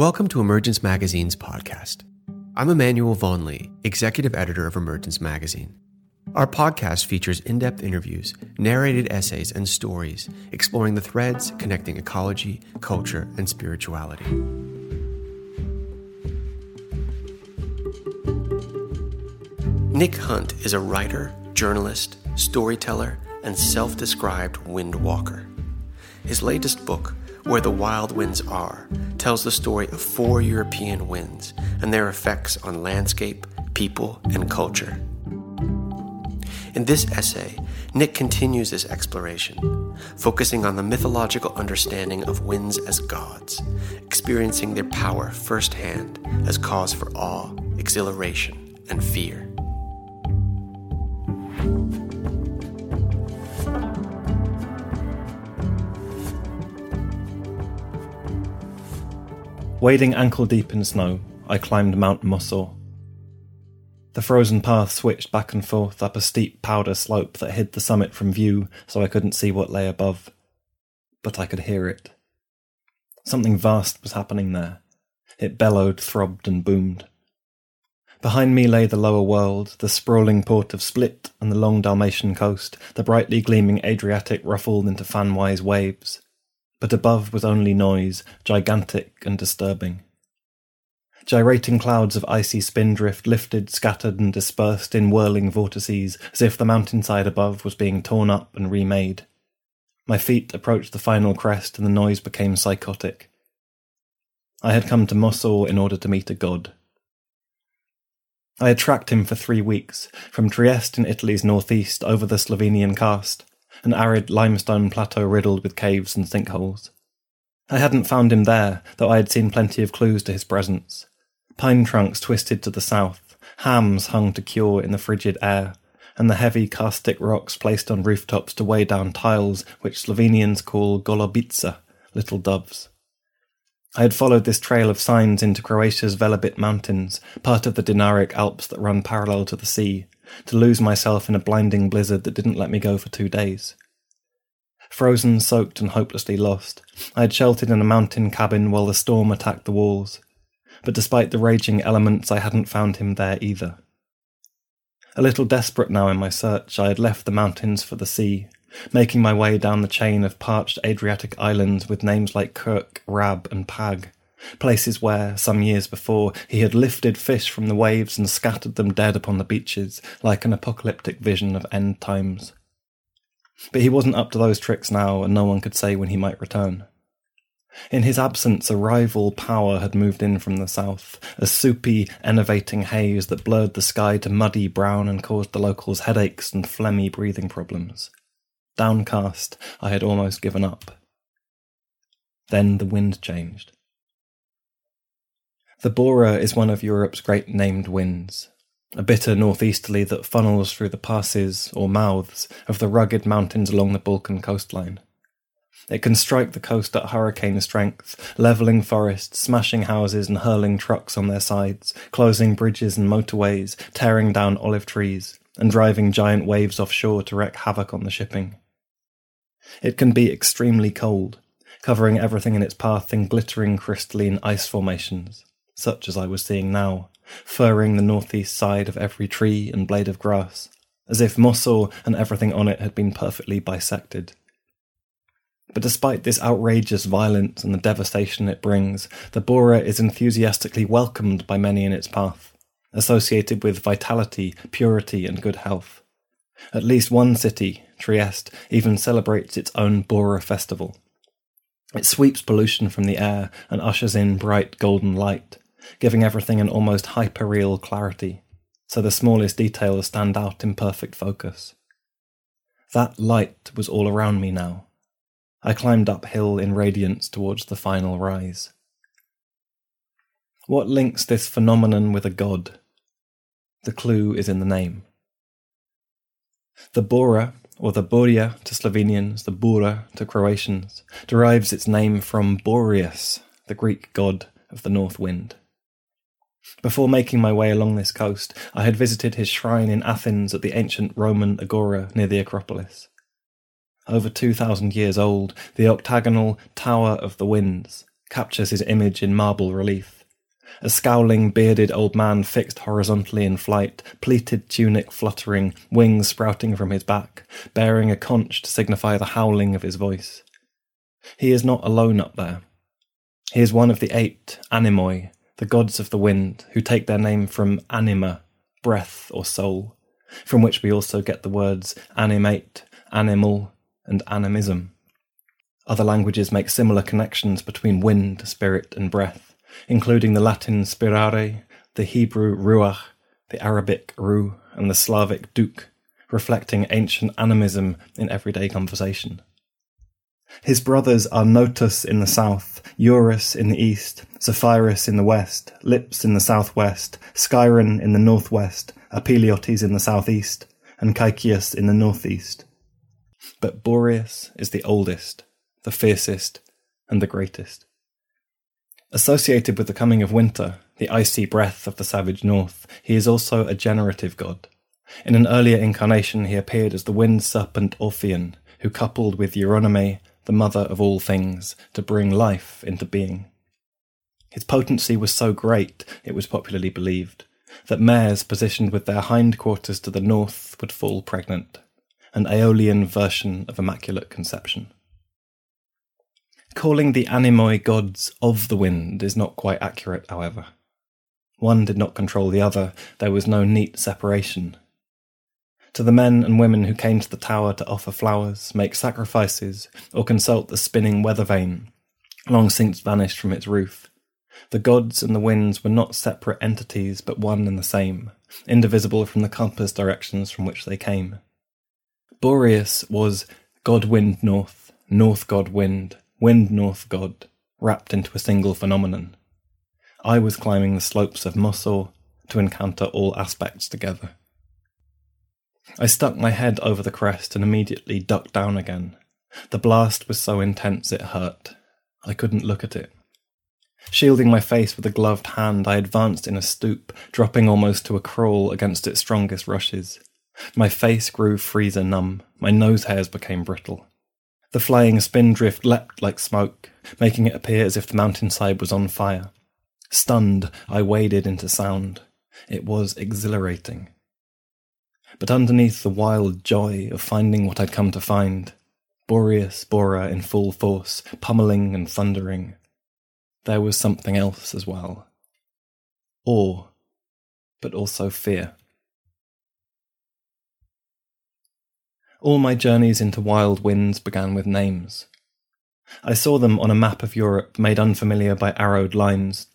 Welcome to Emergence Magazine's podcast. I'm Emmanuel Vaughan-Lee, executive editor of Emergence Magazine. Our podcast features in depth interviews, narrated essays, and stories exploring the threads connecting ecology, culture, and spirituality. Nick Hunt is a writer, journalist, storyteller, and self described wind walker. His latest book, Where the Wild Winds Are, tells the story of four European winds and their effects on landscape, people, and culture. In this essay, Nick continues this exploration, focusing on the mythological understanding of winds as gods, experiencing their power firsthand as cause for awe, exhilaration, and fear. Wading ankle deep in snow, I climbed Mount Mosor. The frozen path switched back and forth up a steep powder slope that hid the summit from view so I couldn't see what lay above. But I could hear it. Something vast was happening there. It bellowed, throbbed, and boomed. Behind me lay the lower world, the sprawling port of Split and the long Dalmatian coast, the brightly gleaming Adriatic ruffled into fanwise waves but above was only noise, gigantic and disturbing. Gyrating clouds of icy spindrift lifted, scattered, and dispersed in whirling vortices, as if the mountainside above was being torn up and remade. My feet approached the final crest, and the noise became psychotic. I had come to Mosor in order to meet a god. I had tracked him for three weeks, from Trieste in Italy's northeast over the Slovenian karst, an arid limestone plateau riddled with caves and sinkholes. I hadn't found him there, though I had seen plenty of clues to his presence. Pine trunks twisted to the south, hams hung to cure in the frigid air, and the heavy karstic rocks placed on rooftops to weigh down tiles which Slovenians call golobice, little doves. I had followed this trail of signs into Croatia's Velebit Mountains, part of the Dinaric Alps that run parallel to the sea, to lose myself in a blinding blizzard that didn't let me go for two days. Frozen, soaked, and hopelessly lost, I had sheltered in a mountain cabin while the storm attacked the walls. But despite the raging elements, I hadn't found him there either. A little desperate now in my search, I had left the mountains for the sea, making my way down the chain of parched Adriatic islands with names like Krk, Rab, and Pag, places where, some years before, he had lifted fish from the waves and scattered them dead upon the beaches, like an apocalyptic vision of end times. But he wasn't up to those tricks now, and no one could say when he might return. In his absence, a rival power had moved in from the south, a soupy, enervating haze that blurred the sky to muddy brown and caused the locals headaches and phlegmy breathing problems. Downcast, I had almost given up. Then the wind changed. The Bora is one of Europe's great named winds, a bitter northeasterly that funnels through the passes or mouths of the rugged mountains along the Balkan coastline. It can strike the coast at hurricane strength, levelling forests, smashing houses, and hurling trucks on their sides, closing bridges and motorways, tearing down olive trees, and driving giant waves offshore to wreak havoc on the shipping. It can be extremely cold, covering everything in its path in glittering crystalline ice formations, such as I was seeing now, furring the northeast side of every tree and blade of grass, as if Mosor and everything on it had been perfectly bisected. But despite this outrageous violence and the devastation it brings, the Bora is enthusiastically welcomed by many in its path, associated with vitality, purity, and good health. At least one city, Trieste, even celebrates its own Bora festival. It sweeps pollution from the air and ushers in bright golden light, giving everything an almost hyperreal clarity, so the smallest details stand out in perfect focus. That light was all around me now. I climbed uphill in radiance towards the final rise. What links this phenomenon with a god? The clue is in the name. The Bora, or the Burja to Slovenians, the Bura to Croatians, derives its name from Boreas, the Greek god of the north wind. Before making my way along this coast, I had visited his shrine in Athens at the ancient Roman agora near the Acropolis. Over 2,000 years old, the octagonal Tower of the Winds captures his image in marble relief. A scowling, bearded old man fixed horizontally in flight, pleated tunic fluttering, wings sprouting from his back, bearing a conch to signify the howling of his voice. He is not alone up there. He is one of the eight Anemoi, the gods of the wind, who take their name from anima, breath or soul, from which we also get the words animate, animal, and animism. Other languages make similar connections between wind, spirit, and breath, including the Latin spirare, the Hebrew ruach, the Arabic ru, and the Slavic duk, reflecting ancient animism in everyday conversation. His brothers are Notus in the south, Eurus in the east, Zephyrus in the west, Lips in the southwest, Skiron in the northwest, Apeliotes in the southeast, and Caecius in the northeast. But Boreas is the oldest, the fiercest, and the greatest. Associated with the coming of winter, the icy breath of the savage north, he is also a generative god. In an earlier incarnation, he appeared as the wind serpent Ophion, who coupled with Eurynome, the mother of all things, to bring life into being. His potency was so great, it was popularly believed, that mares positioned with their hindquarters to the north would fall pregnant, an Aeolian version of Immaculate Conception. Calling the Anemoi gods of the wind is not quite accurate, however. One did not control the other, there was no neat separation. To the men and women who came to the tower to offer flowers, make sacrifices, or consult the spinning weather vane, long since vanished from its roof, the gods and the winds were not separate entities, but one and the same, indivisible from the compass directions from which they came. Boreas was God Wind North, North God Wind, Wind North God, wrapped into a single phenomenon. I was climbing the slopes of Mosor to encounter all aspects together. I stuck my head over the crest and immediately ducked down again. The blast was so intense it hurt. I couldn't look at it. Shielding my face with a gloved hand, I advanced in a stoop, dropping almost to a crawl against its strongest rushes. My face grew freezer numb, my nose hairs became brittle. The flying spindrift leapt like smoke, making it appear as if the mountainside was on fire. Stunned, I waded into sound. It was exhilarating. But underneath the wild joy of finding what I'd come to find, Boreas Bora in full force, pummeling and thundering, there was something else as well. Awe, but also fear. All my journeys into wild winds began with names. I saw them on a map of Europe made unfamiliar by arrowed lines,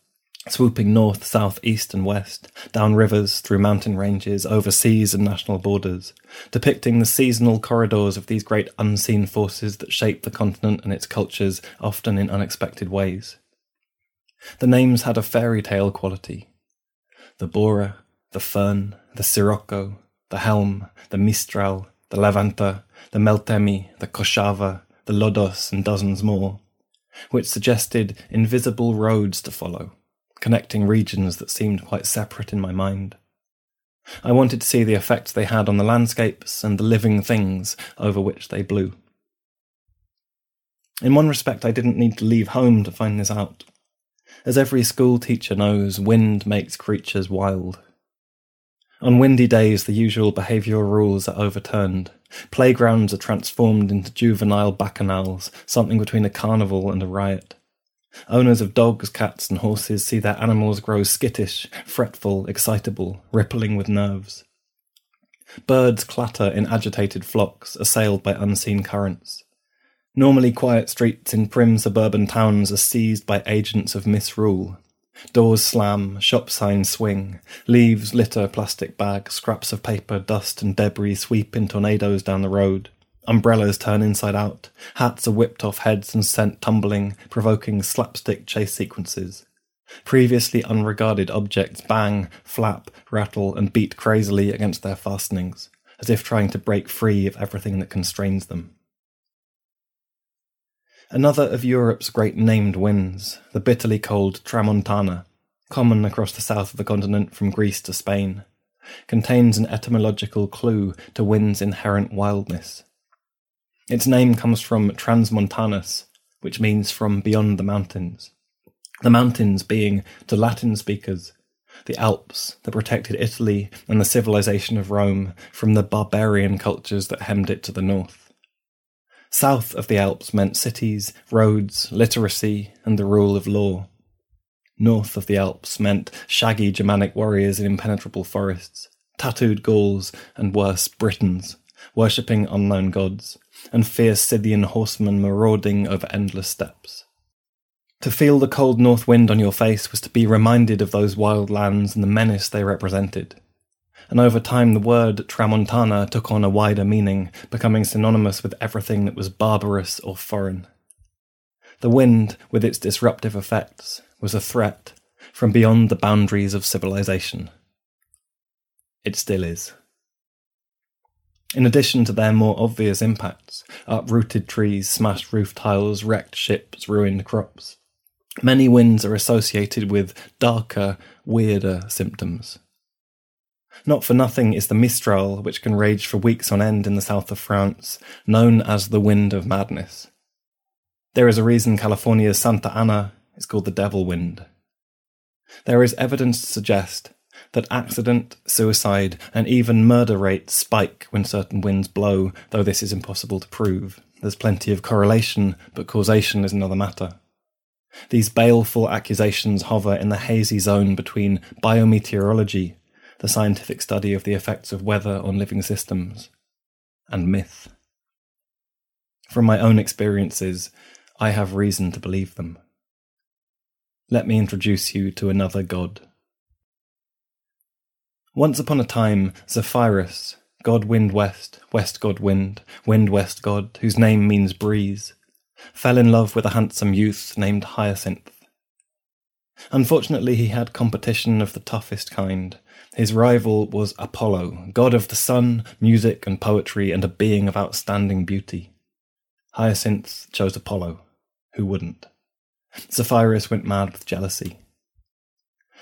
swooping north, south, east, and west, down rivers, through mountain ranges, over seas and national borders, depicting the seasonal corridors of these great unseen forces that shape the continent and its cultures, often in unexpected ways. The names had a fairy tale quality. The Bora, the Foehn, the Sirocco, the Helm, the Mistral, the Levanta, the Meltemi, the Koshava, the Lodos, and dozens more, which suggested invisible roads to follow, connecting regions that seemed quite separate in my mind. I wanted to see the effect they had on the landscapes and the living things over which they blew. In one respect, I didn't need to leave home to find this out. As every school teacher knows, wind makes creatures wild. On windy days, the usual behavioural rules are overturned. Playgrounds are transformed into juvenile bacchanals, something between a carnival and a riot. Owners of dogs, cats, and horses see their animals grow skittish, fretful, excitable, rippling with nerves. Birds clatter in agitated flocks, assailed by unseen currents. Normally quiet streets in prim suburban towns are seized by agents of misrule. Doors slam, shop signs swing, leaves litter plastic bags, scraps of paper, dust, and debris sweep in tornadoes down the road. Umbrellas turn inside out, hats are whipped off heads and sent tumbling, provoking slapstick chase sequences. Previously unregarded objects bang, flap, rattle, and beat crazily against their fastenings, as if trying to break free of everything that constrains them. Another of Europe's great named winds, the bitterly cold Tramontana, common across the south of the continent from Greece to Spain, contains an etymological clue to wind's inherent wildness. Its name comes from Transmontanus, which means from beyond the mountains, The mountains being, to Latin speakers, the Alps that protected Italy and the civilization of Rome from the barbarian cultures that hemmed it to the north. South of the Alps meant cities, roads, literacy, and the rule of law. North of the Alps meant shaggy Germanic warriors in impenetrable forests, tattooed Gauls, and worse, Britons, worshipping unknown gods, and fierce Scythian horsemen marauding over endless steppes. To feel the cold north wind on your face was to be reminded of those wild lands and the menace they represented. And over time, the word tramontana took on a wider meaning, becoming synonymous with everything that was barbarous or foreign. The wind, with its disruptive effects, was a threat from beyond the boundaries of civilization. It still is. In addition to their more obvious impacts uprooted trees, smashed roof tiles, wrecked ships, ruined crops Many winds are associated with darker, weirder symptoms. Not for nothing is the Mistral, which can rage for weeks on end in the south of France, known as the wind of madness. There is a reason California's Santa Ana is called the devil wind. There is evidence to suggest that accident, suicide, and even murder rates spike when certain winds blow, though this is impossible to prove. There's plenty of correlation, but causation is another matter. These baleful accusations hover in the hazy zone between biometeorology, the scientific study of the effects of weather on living systems, and myth. From my own experiences, I have reason to believe them. Let me introduce you to another god. Once upon a time, Zephyrus, god wind west, west god wind, wind west god, whose name means breeze, fell in love with a handsome youth named Hyacinth. Unfortunately, he had competition of the toughest kind. His rival was Apollo, god of the sun, music, and poetry, and a being of outstanding beauty. Hyacinth chose Apollo. Who wouldn't? Zephyrus went mad with jealousy.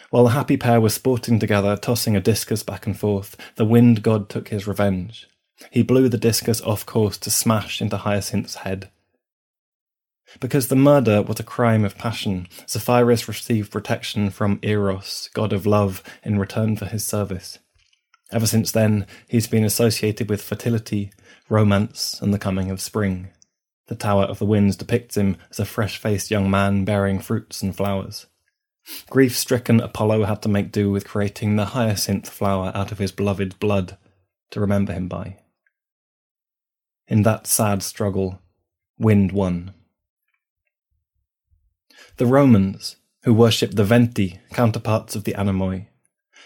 While the happy pair were sporting together, tossing a discus back and forth, the wind god took his revenge. He blew the discus off course to smash into Hyacinth's head. Because the murder was a crime of passion, Zephyrus received protection from Eros, god of love, in return for his service. Ever since then, he's been associated with fertility, romance, and the coming of spring. The Tower of the Winds depicts him as a fresh faced young man bearing fruits and flowers. Grief stricken Apollo had to make do with creating the hyacinth flower out of his beloved's blood to remember him by. In that sad struggle, Wind won. The Romans, who worshipped the Venti, counterparts of the Anemoi,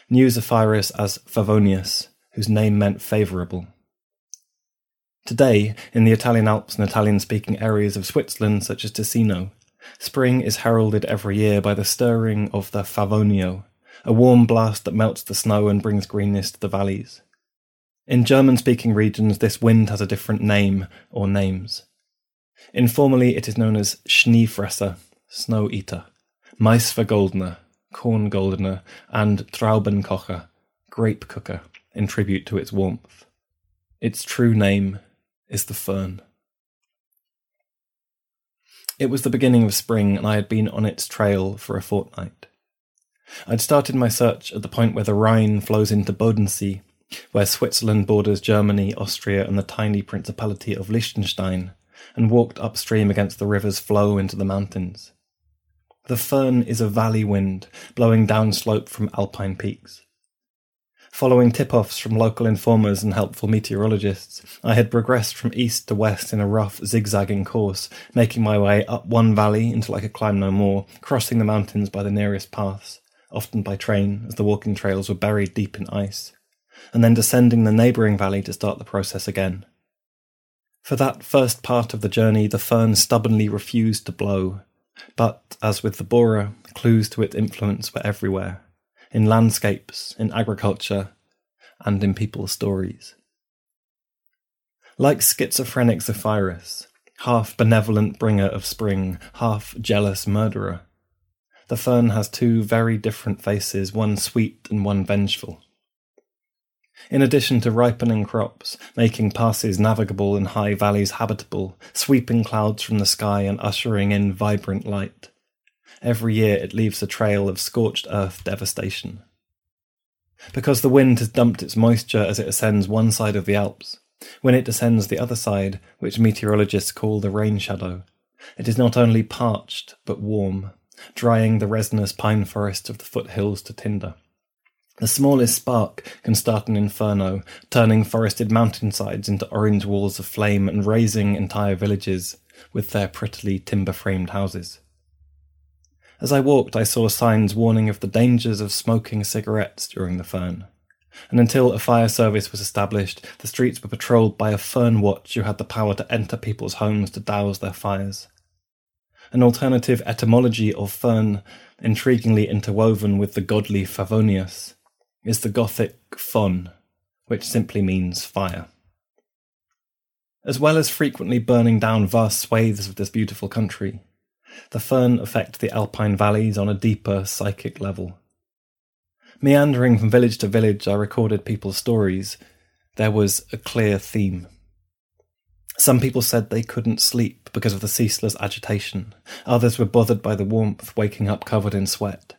knew Zephyrus as Favonius, whose name meant favourable. Today, in the Italian Alps and Italian speaking areas of Switzerland, such as Ticino, spring is heralded every year by the stirring of the Favonio, a warm blast that melts the snow and brings greenness to the valleys. In German speaking regions, this wind has a different name or names. Informally, it is known as Schneefresser, Snow Eater, Maisvergoldner, Corn Goldener, and Traubenkocher, Grape Cooker, in tribute to its warmth. Its true name is the foehn. It was the beginning of spring, and I had been on its trail for a fortnight. I'd started my search at the point where the Rhine flows into Bodensee, where Switzerland borders Germany, Austria, and the tiny Principality of Liechtenstein, and walked upstream against the river's flow into the mountains. The foehn is a valley wind blowing downslope from alpine peaks. Following tip offs from local informers and helpful meteorologists, I had progressed from east to west in a rough, zigzagging course, making my way up one valley until I could climb no more, crossing the mountains by the nearest paths, often by train, as the walking trails were buried deep in ice, and then descending the neighbouring valley to start the process again. For that first part of the journey, the foehn stubbornly refused to blow, but, as with the Bora, clues to its influence were everywhere in landscapes, in agriculture, and in people's stories. Like schizophrenic Zephyrus, half benevolent bringer of spring, half jealous murderer, the foehn has two very different faces, one sweet and one vengeful. In addition to ripening crops, making passes navigable and high valleys habitable, sweeping clouds from the sky and ushering in vibrant light, Every year it leaves a trail of scorched earth devastation. Because the wind has dumped its moisture as it ascends one side of the Alps, when it descends the other side, which meteorologists call the rain shadow, it is not only parched but warm, drying the resinous pine forests of the foothills to tinder. The smallest spark can start an inferno, turning forested mountainsides into orange walls of flame and razing entire villages with their prettily timber framed houses. As I walked, I saw signs warning of the dangers of smoking cigarettes during the foehn. And until a fire service was established, the streets were patrolled by a foehn watch who had the power to enter people's homes to douse their fires. An alternative etymology of foehn, intriguingly interwoven with the godly Favonius, is the Gothic fon, which simply means fire. As well as frequently burning down vast swathes of this beautiful country, the foehn affect the alpine valleys on a deeper psychic level. Meandering from village to village, I recorded people's stories. There was a clear theme. Some people said they couldn't sleep because of the ceaseless agitation. Others were bothered by the warmth, waking up covered in sweat.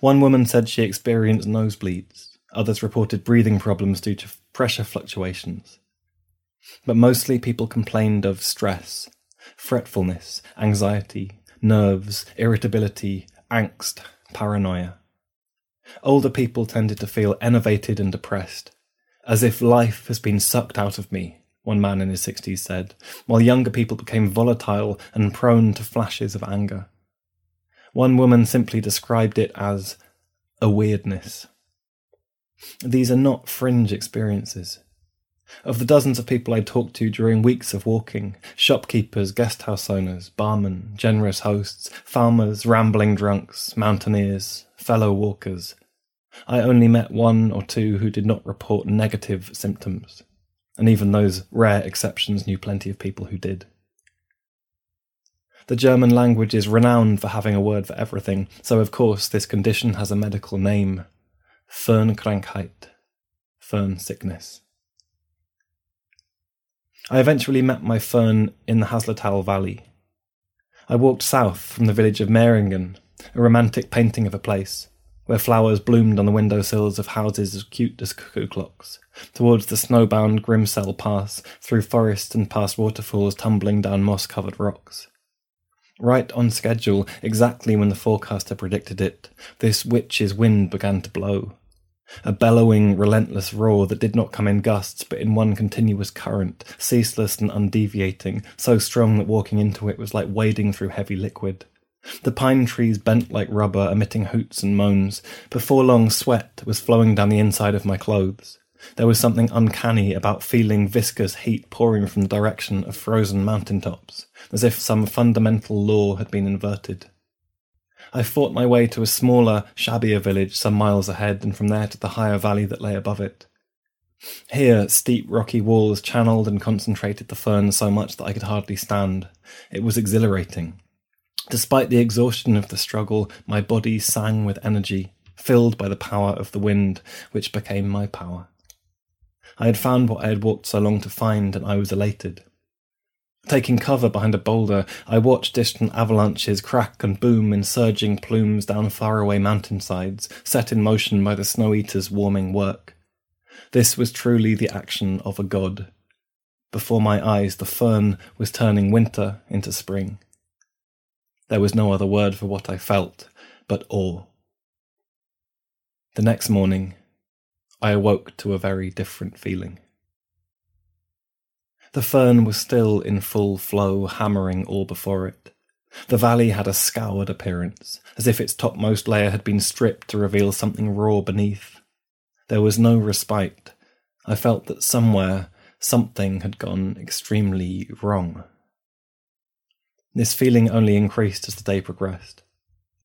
One woman said she experienced nosebleeds. Others reported breathing problems due to pressure fluctuations. But mostly people complained of stress, fretfulness, anxiety, nerves, irritability, angst, paranoia. Older people tended to feel enervated and depressed, as if life has been sucked out of me, one man in his sixties said, while younger people became volatile and prone to flashes of anger. One woman simply described it as a weirdness. These are not fringe experiences. Of the dozens of people I talked to during weeks of walking shopkeepers, guest house owners, barmen, generous hosts, farmers, rambling drunks, mountaineers, fellow walkers I only met one or two who did not report negative symptoms, and even those rare exceptions knew plenty of people who did. The German language is renowned for having a word for everything, so of course this condition has a medical name Föhnkrankheit, foehn sickness. I eventually met my foehn in the Haslital Valley. I walked south from the village of Meiringen, a romantic painting of a place, where flowers bloomed on the window sills of houses as cute as cuckoo clocks, towards the snowbound Grimsel Pass, through forests and past waterfalls tumbling down moss covered rocks. Right on schedule, exactly when the forecaster predicted it, this witch's wind began to blow a bellowing, relentless roar that did not come in gusts, but in one continuous current, ceaseless and undeviating, so strong that walking into it was like wading through heavy liquid. The pine trees bent like rubber, emitting hoots and moans. Before long, sweat was flowing down the inside of my clothes. There was something uncanny about feeling viscous heat pouring from the direction of frozen mountain tops, as if some fundamental law had been inverted. I fought my way to a smaller, shabbier village some miles ahead, and from there to the higher valley that lay above it. Here, steep rocky walls channeled and concentrated the foehns so much that I could hardly stand. It was exhilarating. Despite the exhaustion of the struggle, my body sang with energy, filled by the power of the wind, which became my power. I had found what I had walked so long to find, and I was elated. Taking cover behind a boulder, I watched distant avalanches crack and boom in surging plumes down faraway mountainsides, set in motion by the snow eater's warming work. This was truly the action of a god. Before my eyes, the foehn was turning winter into spring. There was no other word for what I felt but awe. The next morning, I awoke to a very different feeling. The foehn was still in full flow, hammering all before it. The valley had a scoured appearance, as if its topmost layer had been stripped to reveal something raw beneath. There was no respite. I felt that somewhere something had gone extremely wrong. This feeling only increased as the day progressed.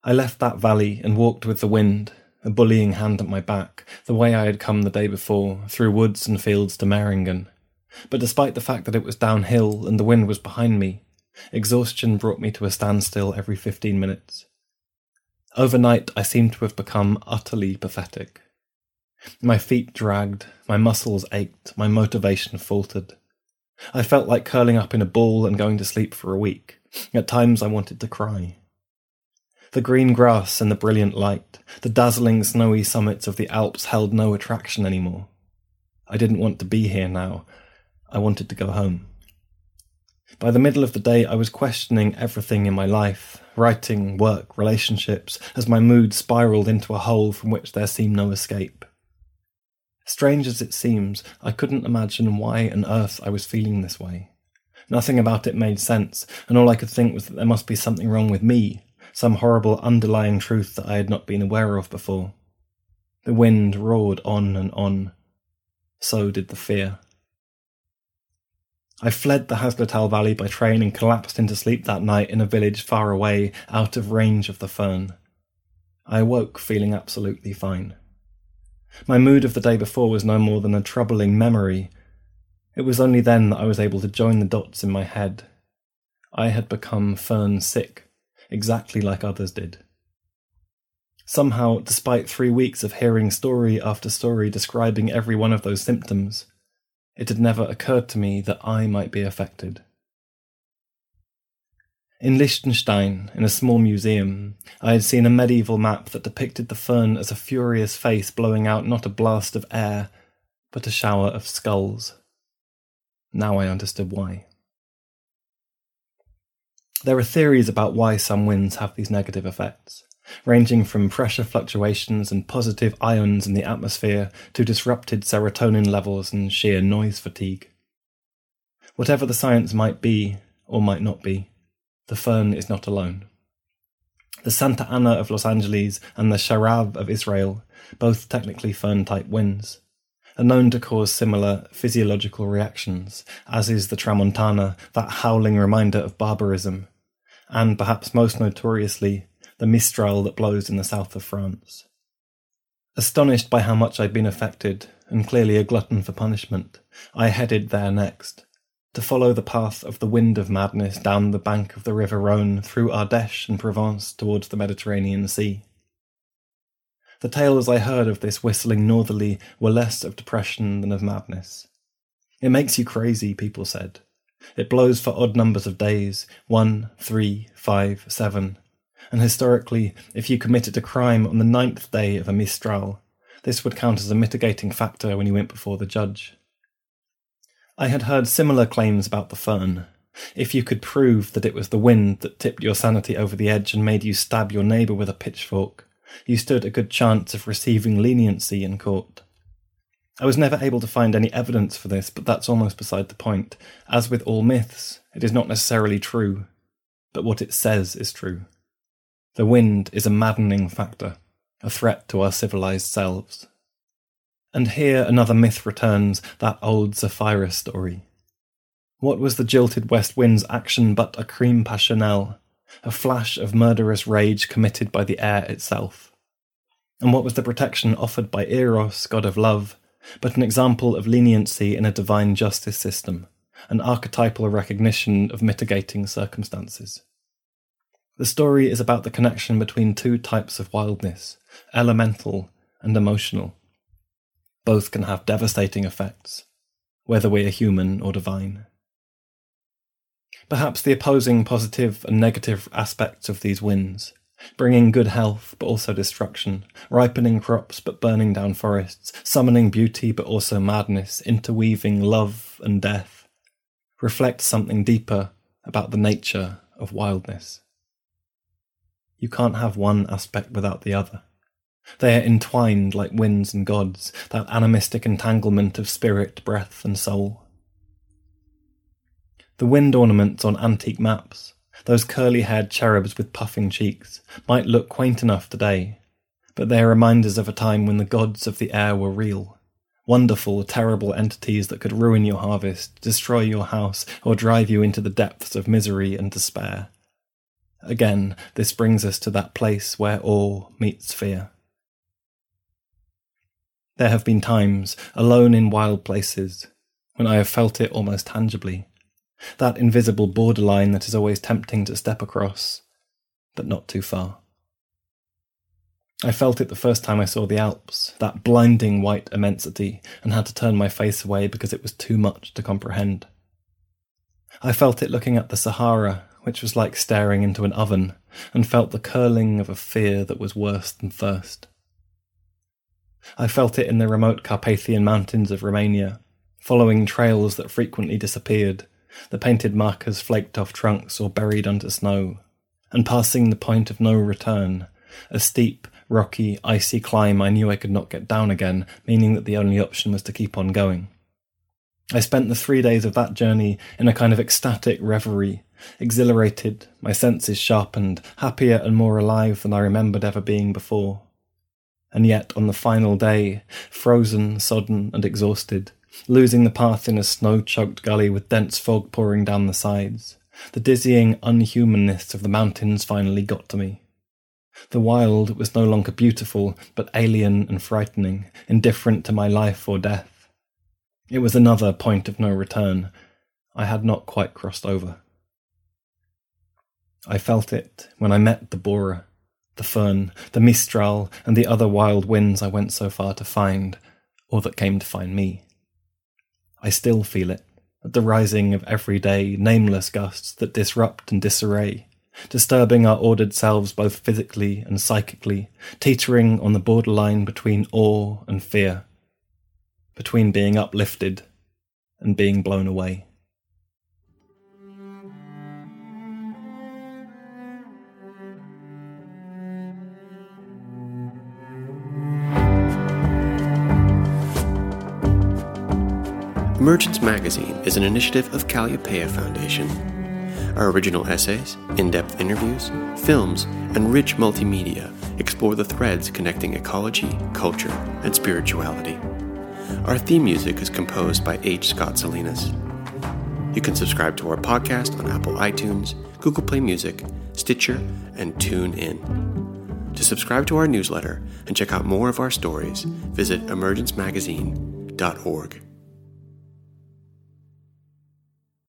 I left that valley and walked with the wind, a bullying hand at my back, the way I had come the day before, through woods and fields to Meiringen, but despite the fact that it was downhill and the wind was behind me, exhaustion brought me to a standstill every 15 minutes. Overnight, I seemed to have become utterly pathetic. My feet dragged, my muscles ached, my motivation faltered. I felt like curling up in a ball and going to sleep for a week. At times, I wanted to cry. The green grass and the brilliant light, the dazzling snowy summits of the Alps held no attraction anymore. I didn't want to be here now. I wanted to go home. By the middle of the day, I was questioning everything in my life writing, work, relationships as my mood spiraled into a hole from which there seemed no escape. Strange as it seems, I couldn't imagine why on earth I was feeling this way. Nothing about it made sense, and all I could think was that there must be something wrong with me, some horrible underlying truth that I had not been aware of before. The wind roared on and on. So did the fear. I fled the Haslital Valley by train and collapsed into sleep that night in a village far away, out of range of the foehn. I awoke feeling absolutely fine. My mood of the day before was no more than a troubling memory. It was only then that I was able to join the dots in my head. I had become foehn sick, exactly like others did. Somehow, despite three weeks of hearing story after story describing every one of those symptoms, it had never occurred to me that I might be affected. In Liechtenstein, in a small museum, I had seen a medieval map that depicted the foehn as a furious face blowing out not a blast of air, but a shower of skulls. Now I understood why. There are theories about why some winds have these negative effects ranging from pressure fluctuations and positive ions in the atmosphere to disrupted serotonin levels and sheer noise fatigue. Whatever the science might be, or might not be, the foehn is not alone. The Santa Ana of Los Angeles and the Sharav of Israel, both technically foehn type winds, are known to cause similar physiological reactions, as is the Tramontana, that howling reminder of barbarism, and perhaps most notoriously, the Mistral that blows in the south of France. Astonished by how much I'd been affected, and clearly a glutton for punishment, I headed there next, to follow the path of the wind of madness down the bank of the river Rhone through Ardèche and Provence towards the Mediterranean Sea. The tales I heard of this whistling northerly were less of depression than of madness. It makes you crazy, people said. It blows for odd numbers of days one, three, five, seven and historically, if you committed a crime on the ninth day of a Mistral, this would count as a mitigating factor when you went before the judge. I had heard similar claims about the foehn. If you could prove that it was the wind that tipped your sanity over the edge and made you stab your neighbour with a pitchfork, you stood a good chance of receiving leniency in court. I was never able to find any evidence for this, but that's almost beside the point. As with all myths, it is not necessarily true, but what it says is true. The wind is a maddening factor, a threat to our civilized selves. And here another myth returns, that old Sapphira story. What was the jilted west wind's action but a crime passionnel, a flash of murderous rage committed by the air itself? And what was the protection offered by Eros, god of love, but an example of leniency in a divine justice system, an archetypal recognition of mitigating circumstances? The story is about the connection between two types of wildness, elemental and emotional. Both can have devastating effects, whether we are human or divine. Perhaps the opposing positive and negative aspects of these winds, bringing good health but also destruction, ripening crops but burning down forests, summoning beauty but also madness, interweaving love and death, reflect something deeper about the nature of wildness. You can't have one aspect without the other. They are entwined like winds and gods, that animistic entanglement of spirit, breath, and soul. The wind ornaments on antique maps, those curly haired cherubs with puffing cheeks, might look quaint enough today, but they are reminders of a time when the gods of the air were real. Wonderful, terrible entities that could ruin your harvest, destroy your house, or drive you into the depths of misery and despair. Again, this brings us to that place where awe meets fear. There have been times, alone in wild places, when I have felt it almost tangibly. That invisible borderline that is always tempting to step across, but not too far. I felt it the first time I saw the Alps, that blinding white immensity, and had to turn my face away because it was too much to comprehend. I felt it looking at the Sahara which was like staring into an oven, and felt the curling of a fear that was worse than thirst. I felt it in the remote Carpathian mountains of Romania, following trails that frequently disappeared, the painted markers flaked off trunks or buried under snow, and passing the point of no return, a steep, rocky, icy climb I knew I could not get down again, meaning that the only option was to keep on going. I spent the three days of that journey in a kind of ecstatic reverie, exhilarated, my senses sharpened, happier and more alive than I remembered ever being before. And yet, on the final day, frozen, sodden, and exhausted, losing the path in a snow choked gully with dense fog pouring down the sides, the dizzying unhumanness of the mountains finally got to me. The wild was no longer beautiful, but alien and frightening, indifferent to my life or death. It was another point of no return. I had not quite crossed over. I felt it when I met the Bora, the foehn, the mistral, and the other wild winds I went so far to find, or that came to find me. I still feel it, at the rising of everyday, nameless gusts that disrupt and disarray, disturbing our ordered selves both physically and psychically, teetering on the borderline between awe and fear between being uplifted and being blown away. Emergence Magazine is an initiative of Kalliopeia Foundation. Our original essays, in depth interviews, films, and rich multimedia explore the threads connecting ecology, culture, and spirituality. Our theme music is composed by H. Scott Salinas. You can subscribe to our podcast on Apple iTunes, Google Play Music, Stitcher, and TuneIn. To subscribe to our newsletter and check out more of our stories, visit emergencemagazine.org.